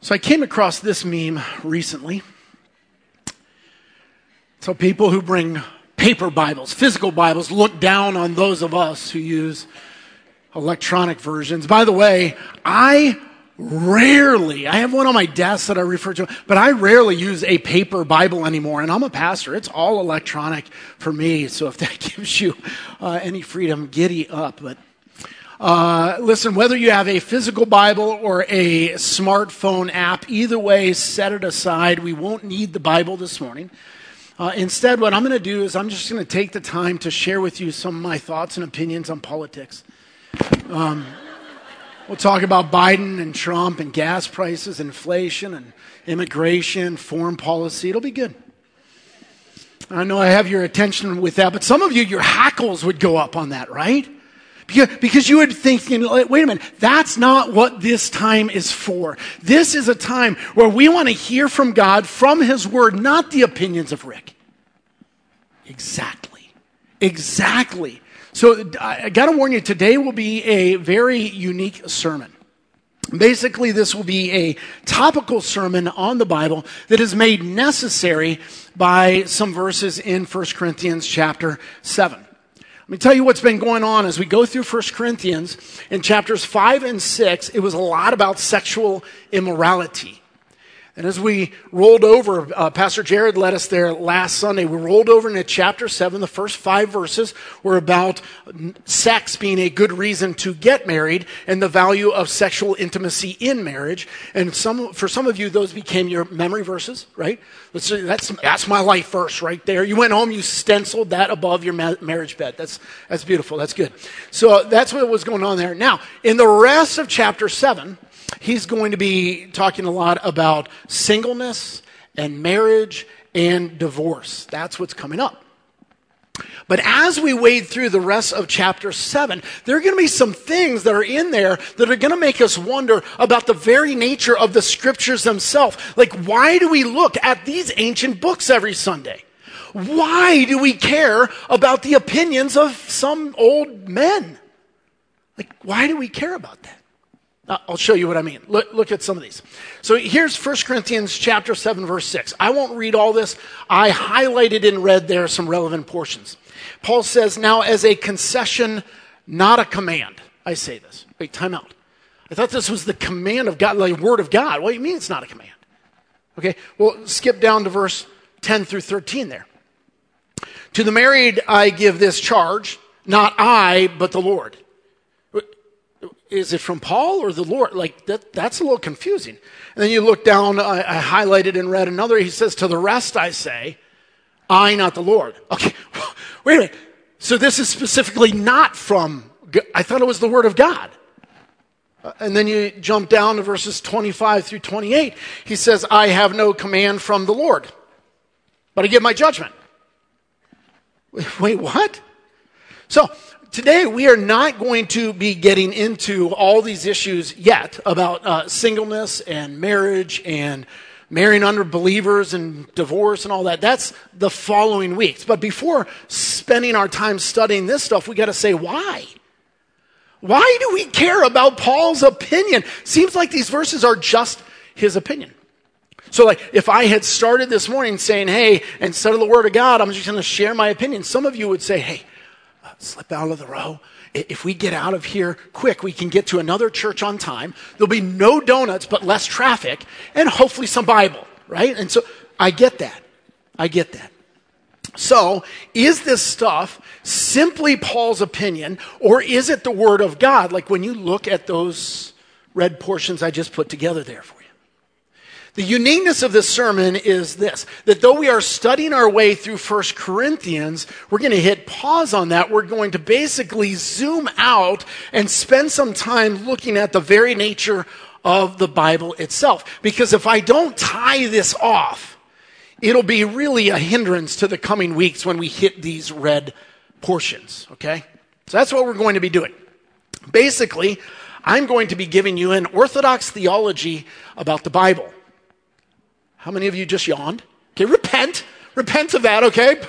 So I came across this meme recently. So people who bring paper Bibles, physical Bibles, look down on those of us who use electronic versions. By the way, I rarely, I have one on my desk that I refer to, but I rarely use a paper Bible anymore. And I'm a pastor. It's all electronic for me. So if that gives you uh, any freedom, giddy up. But uh, listen, whether you have a physical Bible or a smartphone app, either way, set it aside. We won't need the Bible this morning. Uh, instead, what I'm going to do is I'm just going to take the time to share with you some of my thoughts and opinions on politics. Um, we'll talk about Biden and Trump and gas prices, inflation and immigration, foreign policy. It'll be good. I know I have your attention with that, but some of you, your hackles would go up on that, right? Because you would think, wait a minute, that's not what this time is for. This is a time where we want to hear from God, from His Word, not the opinions of Rick. Exactly. Exactly. So I got to warn you, today will be a very unique sermon. Basically, this will be a topical sermon on the Bible that is made necessary by some verses in 1 Corinthians chapter 7. Let me tell you what's been going on as we go through 1 Corinthians. In chapters 5 and 6, it was a lot about sexual immorality. And as we rolled over, uh, Pastor Jared led us there last Sunday. We rolled over into chapter 7. The first five verses were about sex being a good reason to get married and the value of sexual intimacy in marriage. And some, for some of you, those became your memory verses, right? That's, that's my life verse right there. You went home, you stenciled that above your ma- marriage bed. That's, that's beautiful. That's good. So that's what was going on there. Now, in the rest of chapter 7, he's going to be talking a lot about singleness and marriage and divorce. That's what's coming up. But as we wade through the rest of chapter 7, there are going to be some things that are in there that are going to make us wonder about the very nature of the scriptures themselves. Like, why do we look at these ancient books every Sunday? Why do we care about the opinions of some old men? Like, why do we care about that? I'll show you what I mean. Look, look, at some of these. So here's 1 Corinthians chapter 7 verse 6. I won't read all this. I highlighted in red there some relevant portions. Paul says, now as a concession, not a command. I say this. Wait, time out. I thought this was the command of God, like word of God. What do you mean it's not a command? Okay, well, skip down to verse 10 through 13 there. To the married I give this charge, not I, but the Lord is it from Paul or the Lord? Like that, that's a little confusing. And then you look down, I, I highlighted and read another. He says, To the rest I say, I, not the Lord. Okay, wait a minute. So this is specifically not from, I thought it was the Word of God. Uh, and then you jump down to verses 25 through 28. He says, I have no command from the Lord, but I give my judgment. Wait, what? So today we are not going to be getting into all these issues yet about uh, singleness and marriage and marrying under believers and divorce and all that. That's the following weeks. But before spending our time studying this stuff, we got to say why. Why do we care about Paul's opinion? Seems like these verses are just his opinion. So, like, if I had started this morning saying, hey, instead of the Word of God, I'm just going to share my opinion, some of you would say, hey, slip out of the row. If we get out of here quick, we can get to another church on time. There'll be no donuts, but less traffic, and hopefully some Bible, right? And so I get that. I get that. So, is this stuff simply Paul's opinion, or is it the Word of God? Like when you look at those red portions I just put together there for the uniqueness of this sermon is this that though we are studying our way through 1 Corinthians, we're going to hit pause on that. We're going to basically zoom out and spend some time looking at the very nature of the Bible itself. Because if I don't tie this off, it'll be really a hindrance to the coming weeks when we hit these red portions, okay? So that's what we're going to be doing. Basically, I'm going to be giving you an orthodox theology about the Bible. How many of you just yawned? Okay, repent. Repent of that, okay?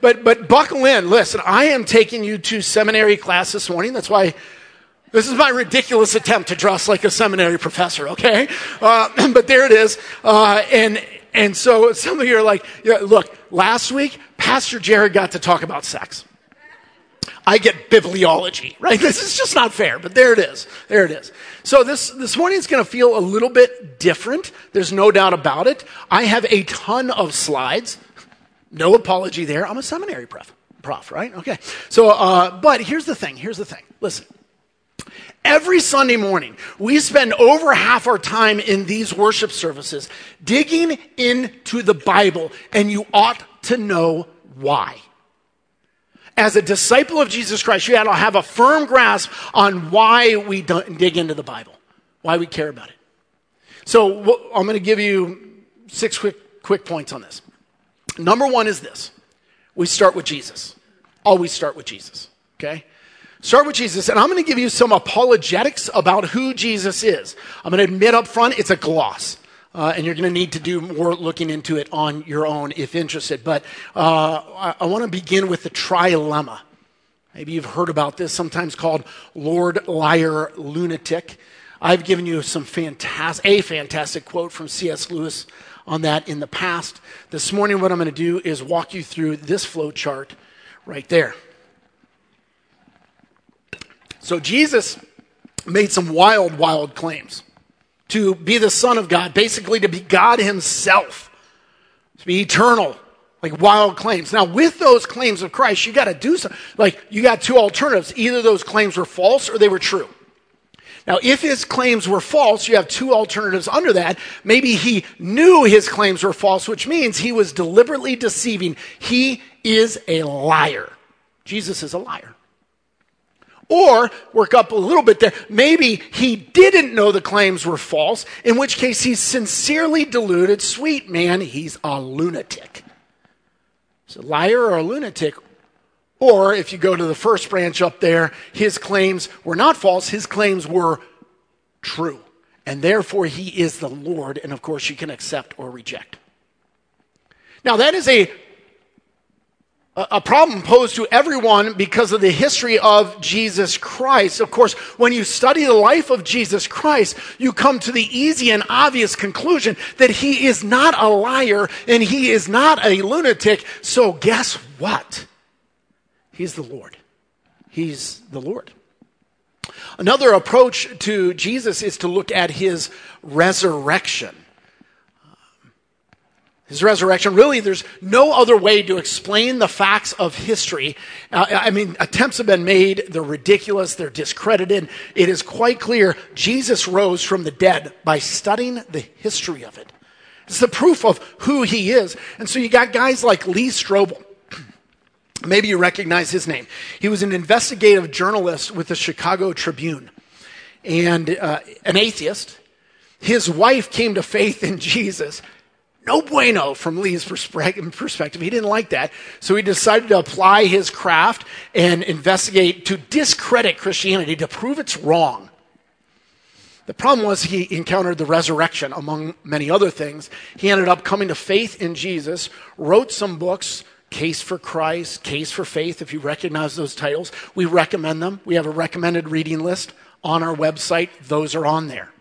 But, but buckle in. Listen, I am taking you to seminary class this morning. That's why This is my ridiculous attempt to dress like a seminary professor, okay? Uh, but there it is. Uh, and, and so some of you are like, yeah, look, last week, Pastor Jared got to talk about sex. I get bibliology, right? This is just not fair, but there it is. There it is. So this, this morning is going to feel a little bit different. There's no doubt about it. I have a ton of slides. No apology there. I'm a seminary prof, prof right? Okay. So, uh, but here's the thing. Here's the thing. Listen. Every Sunday morning, we spend over half our time in these worship services digging into the Bible, and you ought to know why. As a disciple of Jesus Christ, you ought to have a firm grasp on why we dig into the Bible, why we care about it. So I'm going to give you six quick, quick points on this. Number one is this we start with Jesus. Always start with Jesus, okay? Start with Jesus, and I'm going to give you some apologetics about who Jesus is. I'm going to admit up front it's a gloss. Uh, and you're going to need to do more looking into it on your own if interested. But uh, I, I want to begin with the trilemma. Maybe you've heard about this, sometimes called Lord Liar Lunatic. I've given you some fantastic, a fantastic quote from C.S. Lewis on that in the past. This morning, what I'm going to do is walk you through this flow chart right there. So, Jesus made some wild, wild claims to be the Son of God, basically to be God Himself, to be eternal, like wild claims. Now, with those claims of Christ, you got to do something. Like, you got two alternatives. Either those claims were false or they were true. Now, if his claims were false, you have two alternatives under that. Maybe he knew his claims were false, which means he was deliberately deceiving. He is a liar. Jesus is a liar. Or work up a little bit there. Maybe he didn't know the claims were false, in which case he's sincerely deluded. Sweet man, he's a lunatic. He's a liar or a lunatic. Or if you go to the first branch up there, his claims were not false, his claims were true. And therefore, he is the Lord. And of course, you can accept or reject. Now, that is a, a problem posed to everyone because of the history of Jesus Christ. Of course, when you study the life of Jesus Christ, you come to the easy and obvious conclusion that he is not a liar and he is not a lunatic. So, guess what? He's the Lord. He's the Lord. Another approach to Jesus is to look at his resurrection. His resurrection, really, there's no other way to explain the facts of history. Uh, I mean, attempts have been made, they're ridiculous, they're discredited. It is quite clear Jesus rose from the dead by studying the history of it. It's the proof of who he is. And so you got guys like Lee Strobel Maybe you recognize his name. He was an investigative journalist with the Chicago Tribune and uh, an atheist. His wife came to faith in Jesus. No bueno from Lee's perspective. He didn't like that. So he decided to apply his craft and investigate to discredit Christianity, to prove it's wrong. The problem was he encountered the resurrection, among many other things. He ended up coming to faith in Jesus, wrote some books, Case for Christ, Case for Faith, if you recognize those titles. We recommend them. We have a recommended reading list on our website. Those are on there.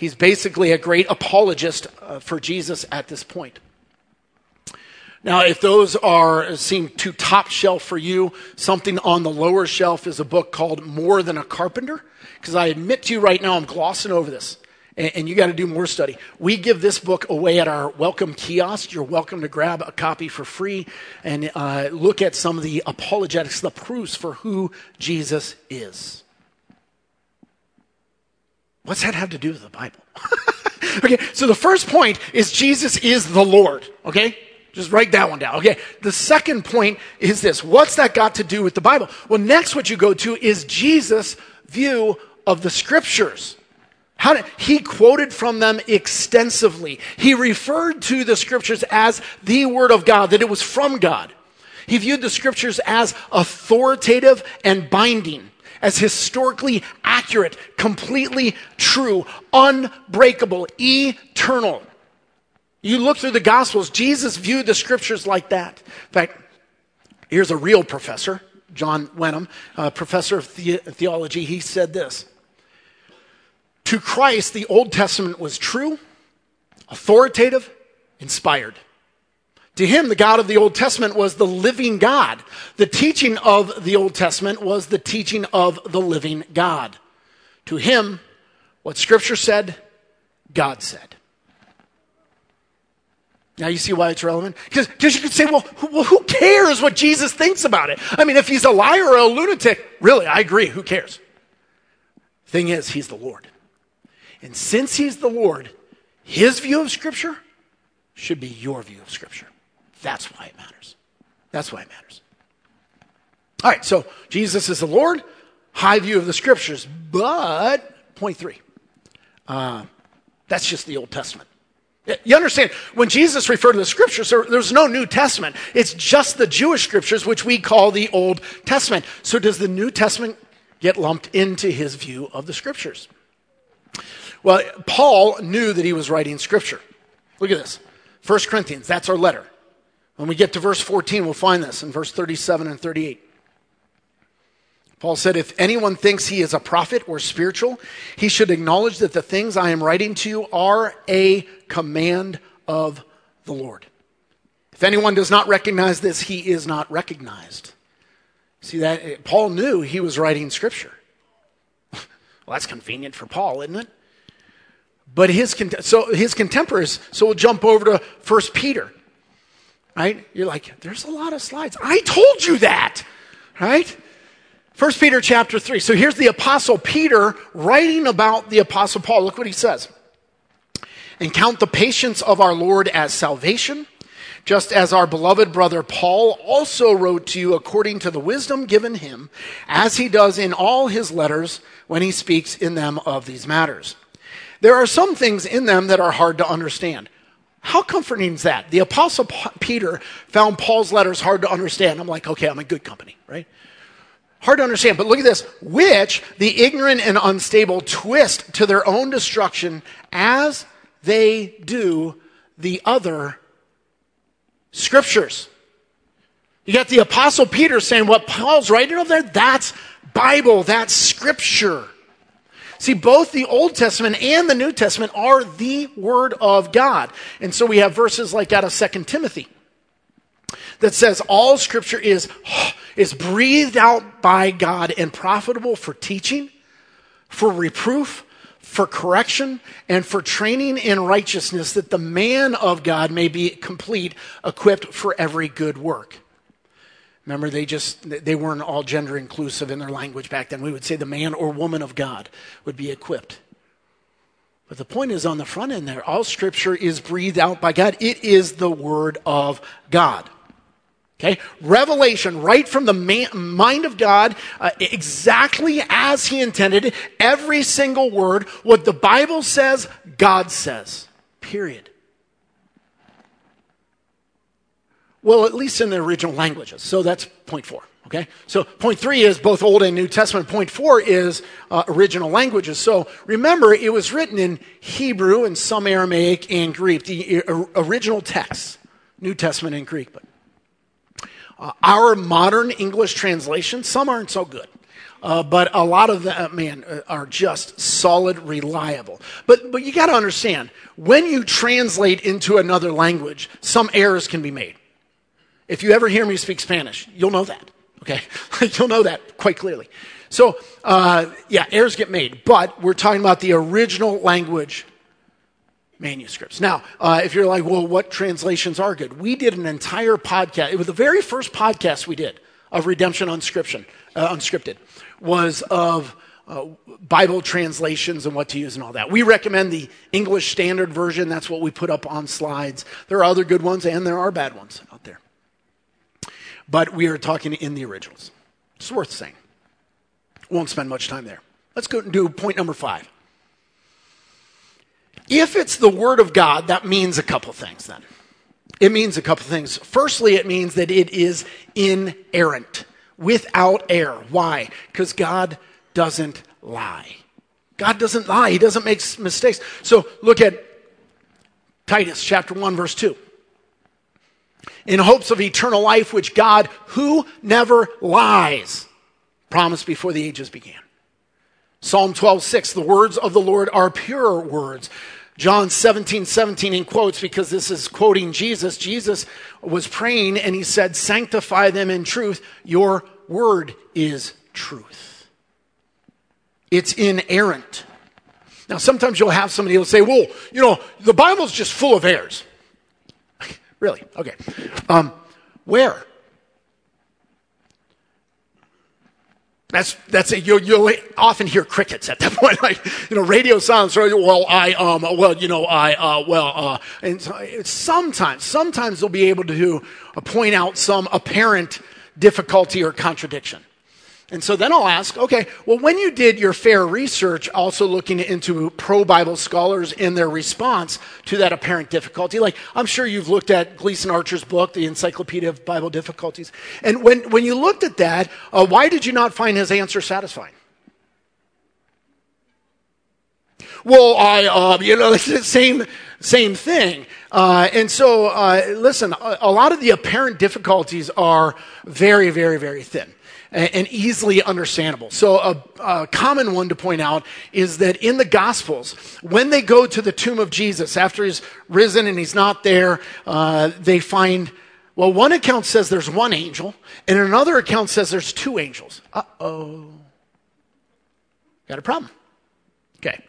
He's basically a great apologist uh, for Jesus at this point. Now, if those are seem too top shelf for you, something on the lower shelf is a book called More Than a Carpenter. Because I admit to you right now, I'm glossing over this and, and you got to do more study. We give this book away at our welcome kiosk. You're welcome to grab a copy for free and uh, look at some of the apologetics, the proofs for who Jesus is. What's that have to do with the Bible? okay, so the first point is Jesus is the Lord, okay? Just write that one down. Okay. The second point is this. What's that got to do with the Bible? Well, next what you go to is Jesus' view of the scriptures. How did, he quoted from them extensively. He referred to the scriptures as the word of God, that it was from God. He viewed the scriptures as authoritative and binding, as historically accurate, completely true, unbreakable, eternal. You look through the Gospels, Jesus viewed the scriptures like that. In fact, here's a real professor, John Wenham, professor of the- theology. He said this To Christ, the Old Testament was true, authoritative, inspired. To him, the God of the Old Testament was the living God. The teaching of the Old Testament was the teaching of the living God. To him, what Scripture said, God said. Now you see why it's relevant? Because you could say, well who, well, who cares what Jesus thinks about it? I mean, if he's a liar or a lunatic, really, I agree, who cares? Thing is, he's the Lord. And since he's the Lord, his view of Scripture should be your view of Scripture. That's why it matters. That's why it matters. All right, so Jesus is the Lord, high view of the Scriptures. But, point three, uh, that's just the Old Testament. You understand, when Jesus referred to the scriptures, there, there's no New Testament. It's just the Jewish scriptures, which we call the Old Testament. So does the New Testament get lumped into his view of the scriptures? Well, Paul knew that he was writing scripture. Look at this 1 Corinthians, that's our letter. When we get to verse 14, we'll find this in verse 37 and 38. Paul said, If anyone thinks he is a prophet or spiritual, he should acknowledge that the things I am writing to you are a command of the Lord. If anyone does not recognize this, he is not recognized. See that? Paul knew he was writing scripture. well, that's convenient for Paul, isn't it? But his, so his contemporaries, so we'll jump over to First Peter, right? You're like, there's a lot of slides. I told you that, right? 1 Peter chapter 3. So here's the apostle Peter writing about the apostle Paul. Look what he says. And count the patience of our Lord as salvation, just as our beloved brother Paul also wrote to you according to the wisdom given him, as he does in all his letters when he speaks in them of these matters. There are some things in them that are hard to understand. How comforting is that? The apostle Peter found Paul's letters hard to understand. I'm like, okay, I'm in good company, right? Hard to understand, but look at this. Which the ignorant and unstable twist to their own destruction as they do the other scriptures. You got the apostle Peter saying what Paul's writing over there, that's Bible, that's scripture. See, both the Old Testament and the New Testament are the Word of God. And so we have verses like out of 2 Timothy that says all scripture is, is breathed out by God and profitable for teaching, for reproof, for correction, and for training in righteousness, that the man of God may be complete, equipped for every good work. Remember, they just they weren't all gender inclusive in their language back then. We would say the man or woman of God would be equipped. But the point is on the front end there, all scripture is breathed out by God. It is the word of God. Okay? Revelation, right from the man, mind of God, uh, exactly as He intended. Every single word, what the Bible says, God says. Period. Well, at least in the original languages. So that's point four. Okay? So point three is both Old and New Testament. Point four is uh, original languages. So remember, it was written in Hebrew and some Aramaic and Greek, the uh, original text. New Testament and Greek, but uh, our modern English translations, some aren't so good. Uh, but a lot of them, uh, man, uh, are just solid, reliable. But, but you got to understand, when you translate into another language, some errors can be made. If you ever hear me speak Spanish, you'll know that, okay? you'll know that quite clearly. So, uh, yeah, errors get made, but we're talking about the original language manuscripts. Now, uh, if you're like, well, what translations are good? We did an entire podcast. It was the very first podcast we did of Redemption Unscription, uh, Unscripted, was of uh, Bible translations and what to use and all that. We recommend the English Standard Version. That's what we put up on slides. There are other good ones and there are bad ones. But we are talking in the originals. It's worth saying. Won't spend much time there. Let's go and do point number five. If it's the Word of God, that means a couple things then. It means a couple things. Firstly, it means that it is inerrant, without error. Why? Because God doesn't lie. God doesn't lie. He doesn't make mistakes. So look at Titus chapter 1 verse 2. In hopes of eternal life which God who never lies promised before the ages began. Psalm 12, 6, the words of the Lord are pure words. John 17, 17 in quotes because this is quoting Jesus. Jesus was praying and he said, Sanctify them in truth. Your word is truth. It's inerrant. Now, sometimes you'll have somebody who'll say, Well, you know, the Bible's just full of errors. Really? Okay. Um, where? That's that's it. You'll, you'll often hear crickets at that point, like you know, radio silence. Well, I um, well, you know, I uh, well, uh, and sometimes, sometimes they'll be able to uh, point out some apparent difficulty or contradiction. And so then I'll ask, okay, well, when you did your fair research, also looking into pro Bible scholars and their response to that apparent difficulty, like I'm sure you've looked at Gleason Archer's book, The Encyclopedia of Bible Difficulties. And when, when you looked at that, uh, why did you not find his answer satisfying? Well, I, uh, you know, same, same thing. Uh, and so, uh, listen, a, a lot of the apparent difficulties are very, very, very thin and easily understandable. So, a, a, common one to point out is that in the Gospels, when they go to the tomb of Jesus after he's risen and he's not there, uh, they find, well, one account says there's one angel, and another account says there's two angels. Uh oh. Got a problem. Okay.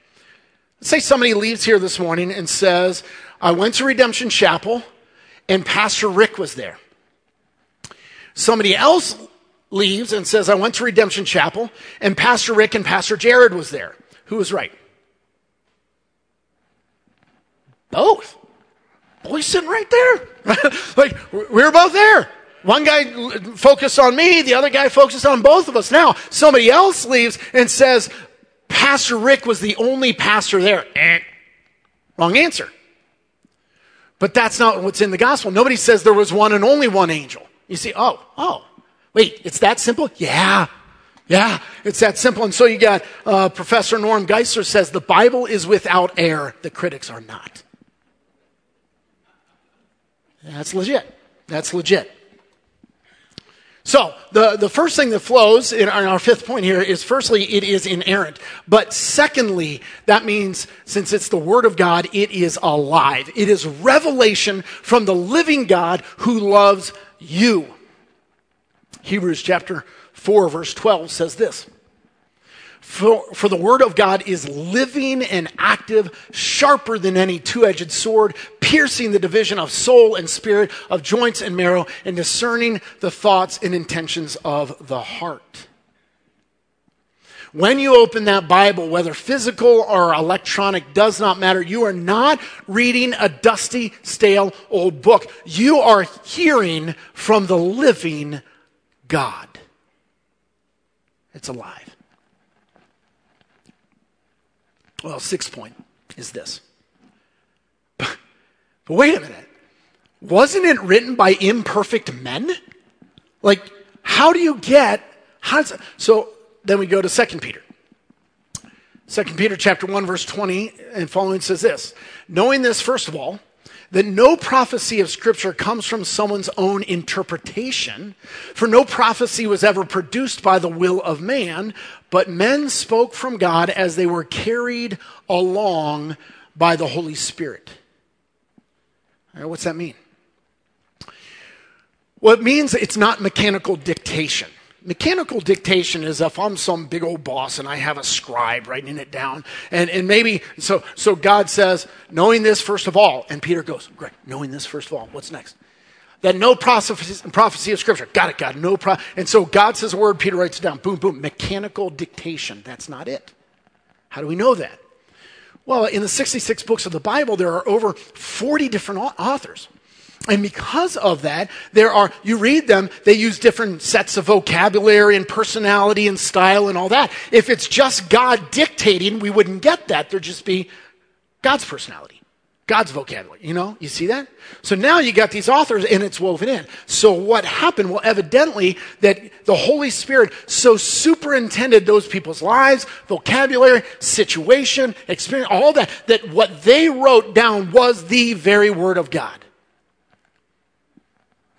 Let's say somebody leaves here this morning and says, I went to Redemption Chapel and Pastor Rick was there. Somebody else leaves and says, I went to Redemption Chapel, and Pastor Rick and Pastor Jared was there. Who was right? Both. Boy, sitting right there. like, we were both there. One guy focused on me, the other guy focused on both of us. Now, somebody else leaves and says, Pastor Rick was the only pastor there. Eh. Wrong answer. But that's not what's in the gospel. Nobody says there was one and only one angel. You see, oh, oh, Wait, it's that simple? Yeah. Yeah, it's that simple. And so you got uh, Professor Norm Geisler says the Bible is without error, the critics are not. That's legit. That's legit. So, the, the first thing that flows in our, in our, fifth point here is firstly, it is inerrant. But secondly, that means since it's the Word of God, it is alive. It is revelation from the living God who loves you. Hebrews chapter 4, verse 12 says this for, for, the word of God is living and active, sharper than any two edged sword, piercing the division of soul and spirit, of joints and marrow, and discerning the thoughts and intentions of the heart. When you open that Bible, whether physical or electronic, does not matter. You are not reading a dusty, stale old book. You are hearing from the living God. It's alive. Well, sixth point is this. But, wait a minute. Wasn't it written by imperfect men? Like, how do you get, how does, so then we go to 2 Peter. 2 Peter chapter 1 verse 20 and following says this, knowing this first of all, that no prophecy of Scripture comes from someone's own interpretation, for no prophecy was ever produced by the will of man, but men spoke from God as they were carried along by the Holy Spirit. Right, what's that mean? Well, it means it's not mechanical dictation. Mechanical dictation is if I'm some big old boss and I have a scribe writing it down. And, and maybe, so, so God says, knowing this first of all, and Peter goes, great, knowing this first of all, what's next? That no prophecy, prophecy of Scripture. Got it, God. No pro- And so God says a word, Peter writes it down. Boom, boom. Mechanical dictation. That's not it. How do we know that? Well, in the 66 books of the Bible, there are over 40 different authors. And because of that, there are, you read them, they use different sets of vocabulary and personality and style and all that. If it's just God dictating, we wouldn't get that. There'd just be God's personality, God's vocabulary. You know, you see that? So now you got these authors and it's woven in. So what happened? Well, evidently that the Holy Spirit so superintended those people's lives, vocabulary, situation, experience, all that, that what they wrote down was the very Word of God.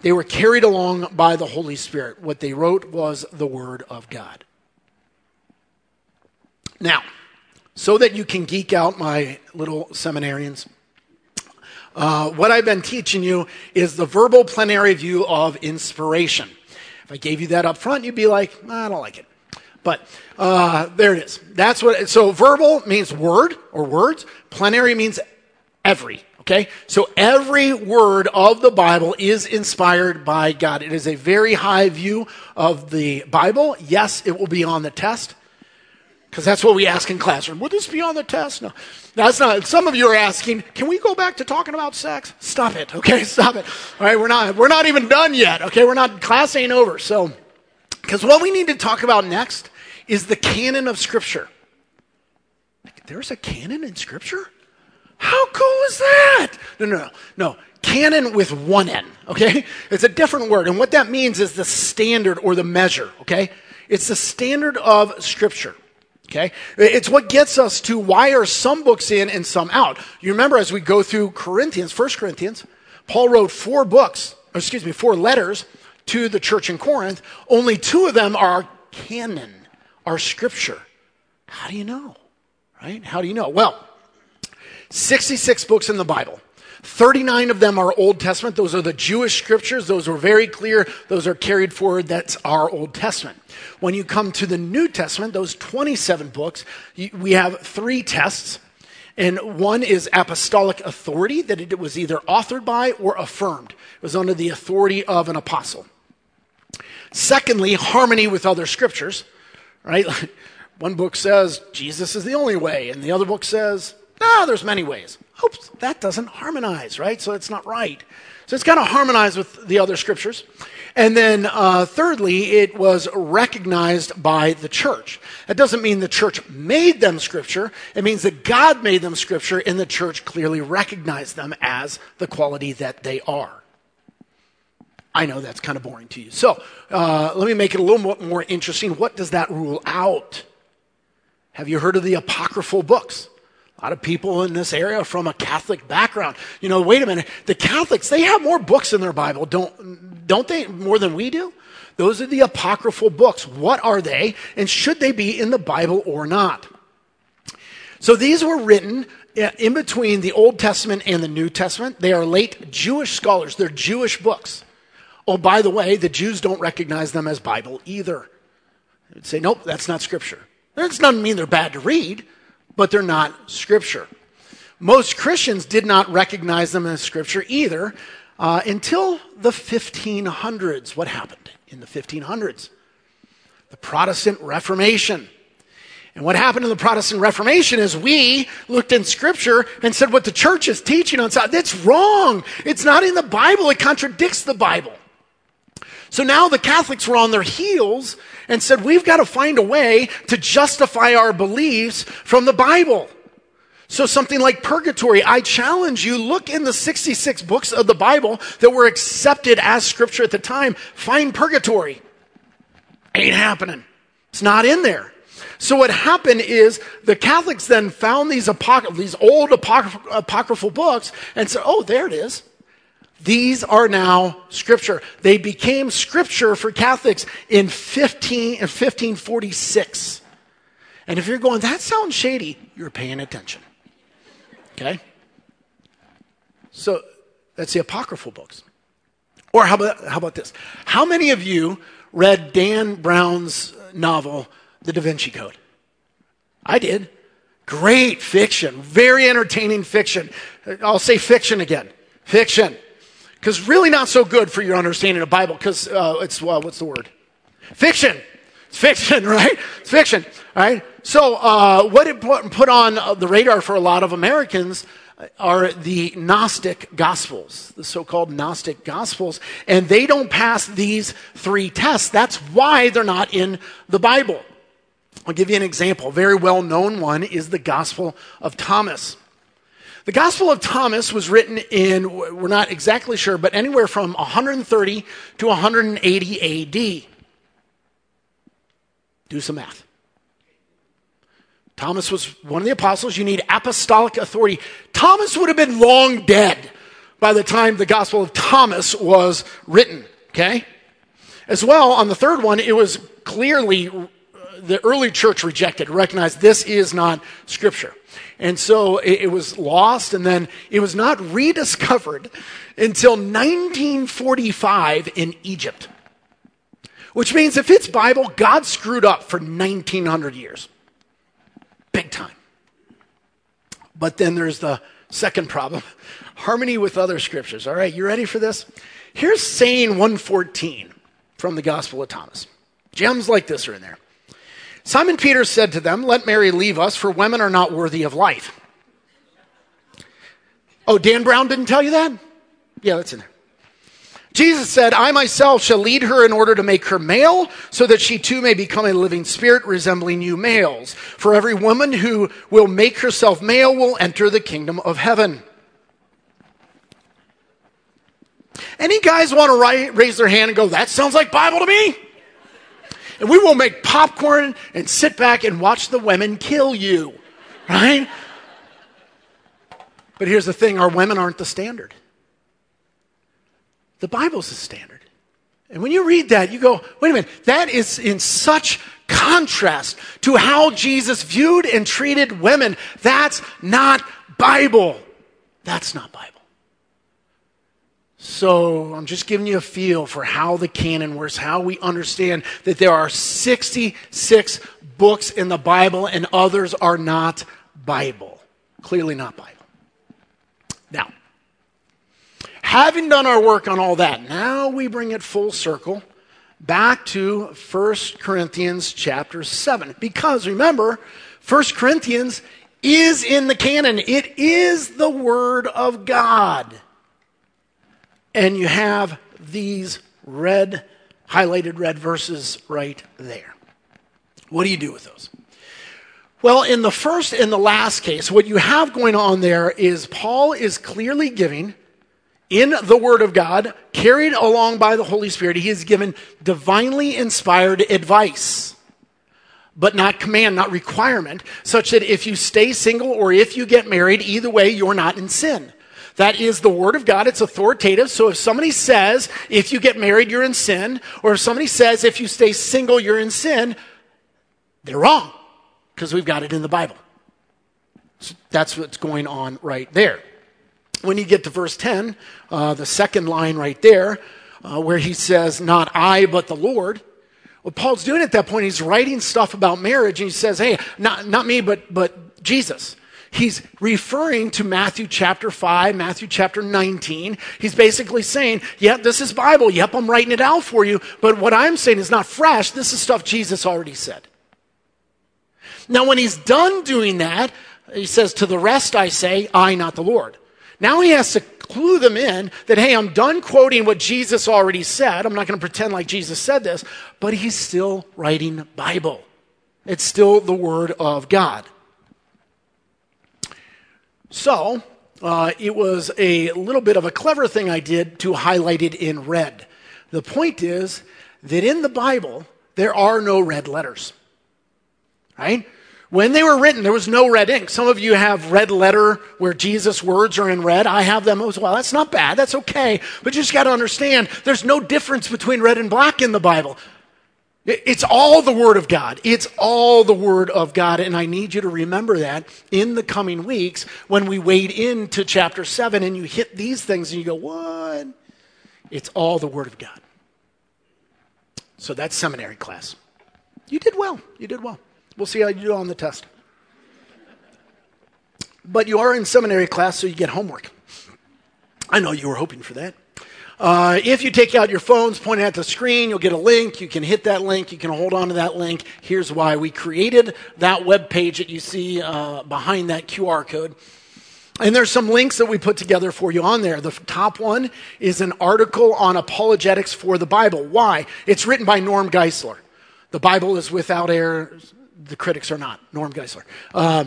They were carried along by the Holy Spirit. What they wrote was the Word of God. Now, so that you can geek out my little seminarians, uh, what I've been teaching you is the verbal plenary view of inspiration. If I gave you that up front, you'd be like, I don't like it. But uh, there it is. That's what. So verbal means word or words. Plenary means every. Okay? So every word of the Bible is inspired by God. It is a very high view of the Bible. Yes, it will be on the test. Because that's what we ask in classroom. Would this be on the test? No. That's not. Some of you are asking, can we go back to talking about sex? Stop it. Okay, stop it. All right, we're not we're not even done yet. Okay, we're not class ain't over. So because what we need to talk about next is the canon of Scripture. There's a canon in Scripture? How cool is that? No, no, no. No. Canon with one N, okay? It's a different word. And what that means is the standard or the measure, okay? It's the standard of Scripture. Okay? It's what gets us to why are some books in and some out. You remember as we go through Corinthians, First Corinthians, Paul wrote four books, excuse me, four letters to the church in Corinth. Only two of them are canon, are scripture. How do you know? Right? How do you know? Well, 66 books in the Bible. 39 of them are Old Testament. Those are the Jewish scriptures. Those are very clear. Those are carried forward. That's our Old Testament. When you come to the New Testament, those 27 books, we have three tests. And one is apostolic authority, that it was either authored by or affirmed. It was under the authority of an apostle. Secondly, harmony with other scriptures, right? One book says Jesus is the only way, and the other book says, no, there's many ways. Oops, that doesn't harmonize, right? So it's not right. So it's got to harmonize with the other scriptures. And then, uh, thirdly, it was recognized by the church. That doesn't mean the church made them scripture. It means that God made them scripture, and the church clearly recognized them as the quality that they are. I know that's kind of boring to you. So uh, let me make it a little more interesting. What does that rule out? Have you heard of the apocryphal books? A lot of people in this area from a Catholic background. You know, wait a minute. The Catholics, they have more books in their Bible, don't, don't they? More than we do? Those are the apocryphal books. What are they? And should they be in the Bible or not? So these were written uh, in between the Old Testament and the New Testament. They are late Jewish scholars, they're Jewish books. Oh, by the way, the Jews don't recognize them as Bible either. They'd say, nope, that's not Scripture. That doesn't mean they're bad to read but they're not Scripture. Most Christians did not recognize them as Scripture either uh, until the 1500s. What happened in the 1500s? The Protestant Reformation. And what happened in the Protestant Reformation is we looked in Scripture and said what the church is teaching on that's wrong. It's not in the Bible. It contradicts the Bible. So now the Catholics were on their heels and said, we've got to find a way to justify our beliefs from the Bible. So something like purgatory, I challenge you, look in the 66 books of the Bible that were accepted as scripture at the time. Find purgatory. Ain't happening. It's not in there. So what happened is the Catholics then found these, apocry- these old apocry- apocryphal books and said, oh, there it is. These are now scripture. They became scripture for Catholics in 15, 1546. And if you're going, that sounds shady, you're paying attention. Okay? So that's the apocryphal books. Or how about, how about this? How many of you read Dan Brown's novel, The Da Vinci Code? I did. Great fiction, very entertaining fiction. I'll say fiction again. Fiction. Because really not so good for your understanding of Bible, because uh, it's, uh, what's the word? Fiction. It's fiction, right? It's fiction, right? So uh, what it put, on uh, the radar for a lot of Americans are the Gnostic Gospels, the so called Gnostic Gospels, and they don't pass these three tests. That's why they're not in the Bible. I'll give you an example. A very well known one is the Gospel of Thomas. The Gospel of Thomas was written in, we're not exactly sure, but anywhere from 130 to 180 AD. Do some math. Thomas was one of the apostles. You need apostolic authority. Thomas would have been long dead by the time the Gospel of Thomas was written, okay? As well, on the third one, it was clearly uh, the early church rejected, recognized this is not scripture. And so it, it was lost, and then it was not rediscovered until 1945 in Egypt. Which means if it's Bible, God screwed up for 1900 years. Big time. But then there's the second problem harmony with other scriptures. All right, you ready for this? Here's saying 114 from the Gospel of Thomas. Gems like this are in there. Simon Peter said to them, Let Mary leave us, for women are not worthy of life. Oh, Dan Brown didn't tell you that? Yeah, that's in there. Jesus said, I myself shall lead her in order to make her male, so that she too may become a living spirit resembling you males. For every woman who will make herself male will enter the kingdom of heaven. Any guys want to raise their hand and go, That sounds like Bible to me? And we will make popcorn and sit back and watch the women kill you, right? But here's the thing our women aren't the standard. The Bible's the standard. And when you read that, you go, wait a minute, that is in such contrast to how Jesus viewed and treated women. That's not Bible. That's not Bible. So I'm just giving you a feel for how the canon works, how we understand that there are 66 books in the Bible and others are not Bible. Clearly not Bible. Now, having done our work on all that, now we bring it full circle back to 1 Corinthians chapter 7. Because remember, 1 Corinthians is in the canon, it is the Word of God and you have these red, highlighted red verses right there. What do you do with those? Well, in the first and the last case, what you have going on there is Paul is clearly giving, in the Word of God, carried along by the Holy Spirit, he is given divinely inspired advice, but not command, not requirement, such that if you stay single or if you get married, either way, you're not in sin. That is the Word of God. It's authoritative. So if somebody says, if you get married, you're in sin, or if somebody says, if you stay single, you're in sin, they're wrong because we've got it in the Bible. So that's what's going on right there. When you get to verse 10, uh, the second line right there, uh, where he says, Not I, but the Lord. What Paul's doing at that point, he's writing stuff about marriage, and he says, Hey, not, not me, but, but Jesus. He's referring to Matthew chapter 5, Matthew chapter 19. He's basically saying, Yep, this is Bible. Yep, I'm writing it out for you. But what I'm saying is not fresh. This is stuff Jesus already said. Now, when he's done doing that, he says, To the rest I say, I, not the Lord. Now he has to clue them in that, hey, I'm done quoting what Jesus already said. I'm not going to pretend like Jesus said this, but he's still writing Bible. It's still the Word of God. So, uh, it was a little bit of a clever thing I did to highlight it in red. The point is that in the Bible, there are no red letters. Right? When they were written, there was no red ink. Some of you have red letter where Jesus' words are in red. I have them as well. That's not bad. That's okay. But you just got to understand there's no difference between red and black in the Bible. It's all the Word of God. It's all the Word of God. And I need you to remember that in the coming weeks when we wade into chapter 7 and you hit these things and you go, what? It's all the Word of God. So that's seminary class. You did well. You did well. We'll see how you do on the test. But you are in seminary class, so you get homework. I know you were hoping for that. Uh, if you take out your phones, point at the screen, you'll get a link. You can hit that link. You can hold on to that link. Here's why we created that web page that you see uh, behind that QR code. And there's some links that we put together for you on there. The top one is an article on apologetics for the Bible. Why? It's written by Norm Geisler. The Bible is without error. The critics are not. Norm Geisler. Uh,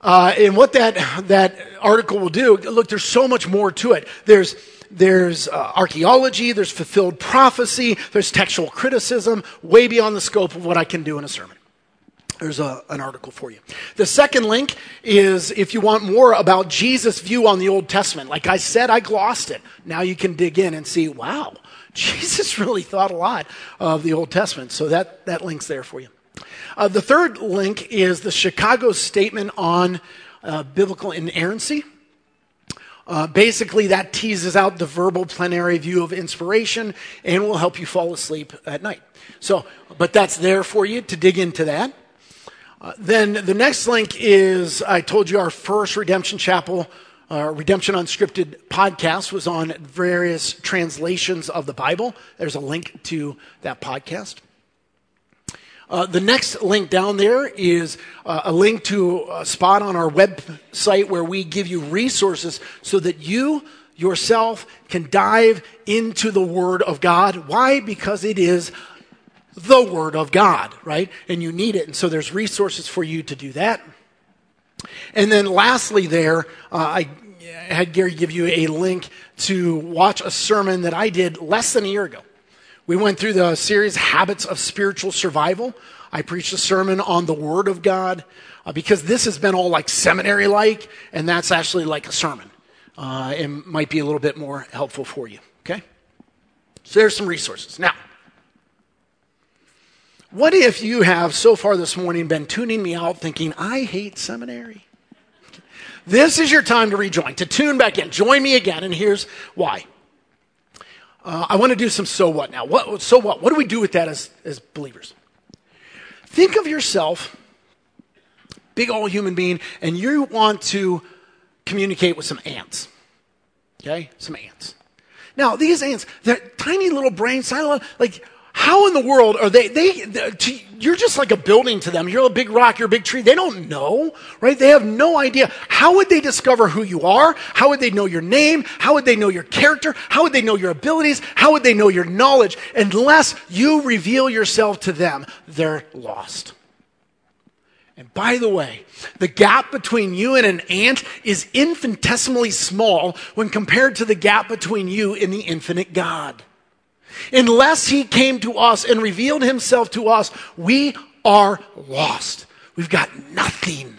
uh, and what that, that article will do, look, there's so much more to it. There's, there's uh, archaeology, there's fulfilled prophecy, there's textual criticism, way beyond the scope of what I can do in a sermon. There's a, an article for you. The second link is if you want more about Jesus' view on the Old Testament. Like I said, I glossed it. Now you can dig in and see, wow, Jesus really thought a lot of the Old Testament. So that, that link's there for you. Uh, the third link is the Chicago Statement on uh, Biblical Inerrancy. Uh, basically, that teases out the verbal plenary view of inspiration and will help you fall asleep at night. So, but that's there for you to dig into that. Uh, then the next link is I told you our first Redemption Chapel, uh, Redemption Unscripted podcast was on various translations of the Bible. There's a link to that podcast. Uh, the next link down there is uh, a link to a spot on our website where we give you resources so that you yourself can dive into the Word of God. Why? Because it is the Word of God, right? And you need it. And so there's resources for you to do that. And then lastly, there, uh, I had Gary give you a link to watch a sermon that I did less than a year ago. We went through the series Habits of Spiritual Survival. I preached a sermon on the Word of God uh, because this has been all like seminary like, and that's actually like a sermon. Uh, it might be a little bit more helpful for you. Okay? So there's some resources. Now, what if you have so far this morning been tuning me out thinking, I hate seminary? This is your time to rejoin, to tune back in. Join me again, and here's why. Uh, I want to do some so what now. What, so what? What do we do with that as, as believers? Think of yourself, big old human being, and you want to communicate with some ants. Okay? Some ants. Now, these ants, they're tiny little brains, like how in the world are they, they, to, you're just like a building to them. You're a big rock, you're a big tree. They don't know, right? They have no idea. How would they discover who you are? How would they know your name? How would they know your character? How would they know your abilities? How would they know your knowledge? Unless you reveal yourself to them, they're lost. And by the way, the gap between you and an ant is infinitesimally small when compared to the gap between you and the infinite God. Unless he came to us and revealed himself to us, we are lost. We've got nothing.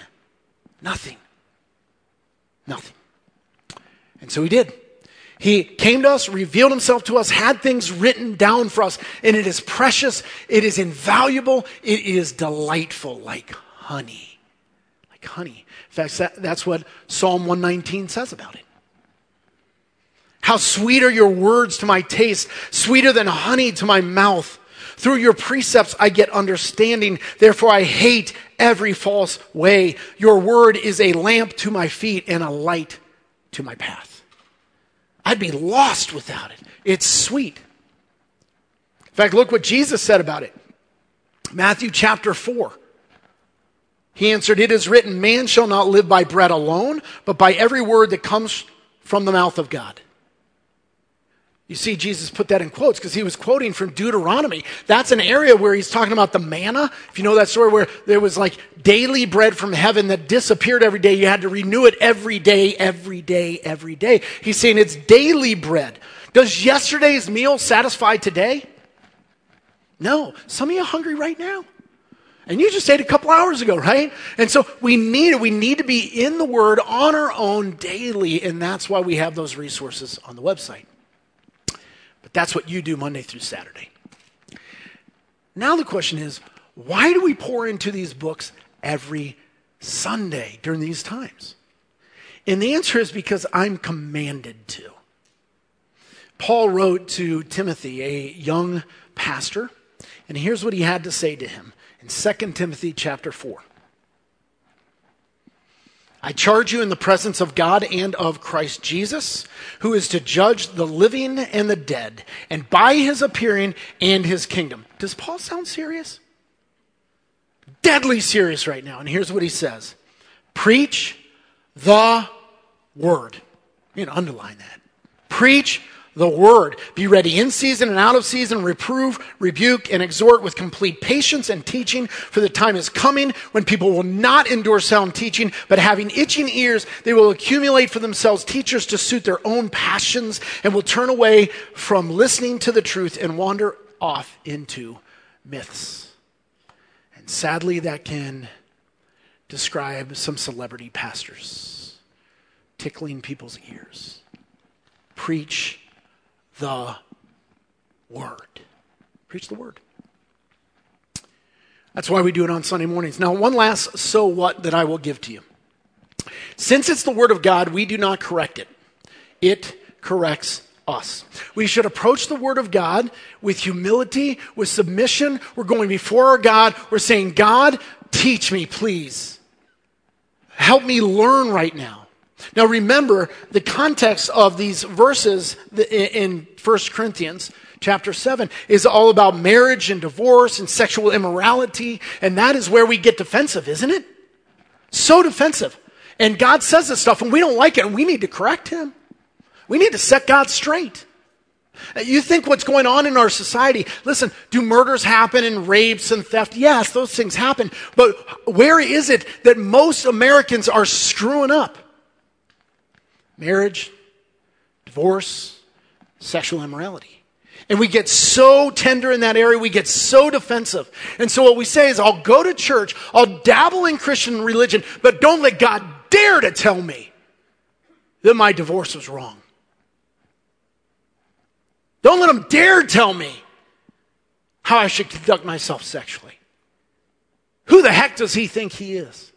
Nothing. Nothing. And so he did. He came to us, revealed himself to us, had things written down for us, and it is precious, it is invaluable, it is delightful, like honey. Like honey. In fact, that's what Psalm 119 says about it. How sweet are your words to my taste, sweeter than honey to my mouth. Through your precepts I get understanding, therefore I hate every false way. Your word is a lamp to my feet and a light to my path. I'd be lost without it. It's sweet. In fact, look what Jesus said about it. Matthew chapter 4. He answered, It is written, Man shall not live by bread alone, but by every word that comes from the mouth of God. You see, Jesus put that in quotes because he was quoting from Deuteronomy. That's an area where he's talking about the manna. If you know that story where there was like daily bread from heaven that disappeared every day. You had to renew it every day, every day, every day. He's saying it's daily bread. Does yesterday's meal satisfy today? No. Some of you are hungry right now. And you just ate a couple hours ago, right? And so we need it. We need to be in the Word on our own daily. And that's why we have those resources on the website. That's what you do Monday through Saturday. Now the question is why do we pour into these books every Sunday during these times? And the answer is because I'm commanded to. Paul wrote to Timothy, a young pastor, and here's what he had to say to him in 2 Timothy chapter 4. I charge you in the presence of God and of Christ Jesus, who is to judge the living and the dead, and by his appearing and his kingdom. Does Paul sound serious? Deadly serious right now. And here's what he says Preach the word. You know, underline that. Preach the word. Be ready in season and out of season, reprove, rebuke, and exhort with complete patience and teaching, for the time is coming when people will not endure sound teaching, but having itching ears, they will accumulate for themselves teachers to suit their own passions and will turn away from listening to the truth and wander off into myths. And sadly, that can describe some celebrity pastors tickling people's ears. Preach the word. Preach the word. That's why we do it on Sunday mornings. Now, one last so what that I will give to you. Since it's the word of God, we do not correct it, it corrects us. We should approach the Word of God with humility, with submission. We're going before our God. We're saying, God, teach me, please. Help me learn right now. Now remember the context of these verses in 1 Corinthians chapter 7 is all about marriage and divorce and sexual immorality, and that is where we get defensive, isn't it? So defensive. And God says this stuff and we don't like it and we need to correct him. We need to set God straight. You think what's going on in our society, listen, do murders happen and rapes and theft? Yes, those things happen. But where is it that most Americans are screwing up? Marriage, divorce, sexual immorality. And we get so tender in that area, we get so defensive. And so what we say is, I'll go to church, I'll dabble in Christian religion, but don't let God dare to tell me that my divorce was wrong. Don't let him dare tell me how I should conduct myself sexually. Who the heck does he think he is?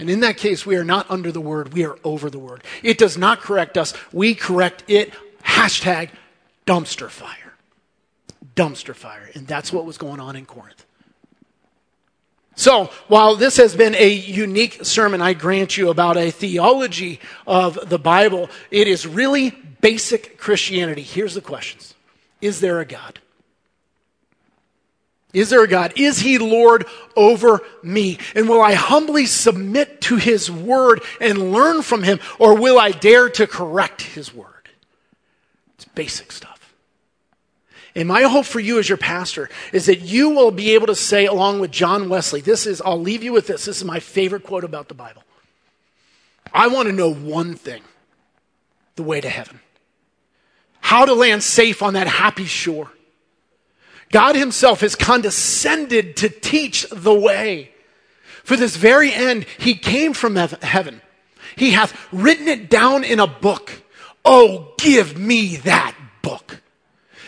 And in that case, we are not under the word, we are over the word. It does not correct us, we correct it. Hashtag dumpster fire. Dumpster fire. And that's what was going on in Corinth. So, while this has been a unique sermon, I grant you, about a theology of the Bible, it is really basic Christianity. Here's the questions Is there a God? Is there a God? Is he Lord over me? And will I humbly submit to his word and learn from him, or will I dare to correct his word? It's basic stuff. And my hope for you as your pastor is that you will be able to say, along with John Wesley, this is, I'll leave you with this. This is my favorite quote about the Bible. I want to know one thing the way to heaven, how to land safe on that happy shore. God Himself has condescended to teach the way. For this very end, He came from heaven. He hath written it down in a book. Oh, give me that book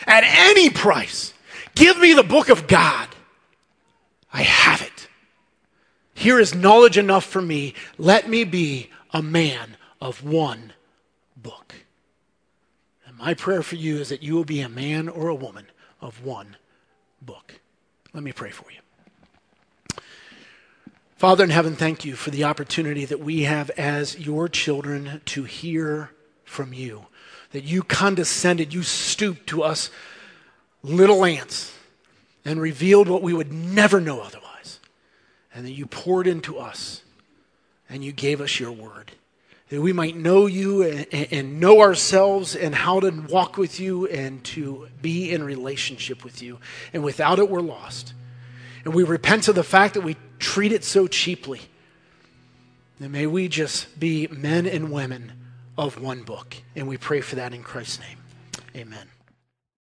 at any price. Give me the book of God. I have it. Here is knowledge enough for me. Let me be a man of one book. And my prayer for you is that you will be a man or a woman of one book. Let me pray for you. Father in heaven, thank you for the opportunity that we have as your children to hear from you that you condescended, you stooped to us little ants and revealed what we would never know otherwise. And that you poured into us and you gave us your word. That we might know you and, and, know ourselves and how to walk with you and to be in relationship with you. And without it, we're lost. And we repent of the fact that we treat it so cheaply. And may we just be men and women of one book. And we pray for that in Christ's name. Amen.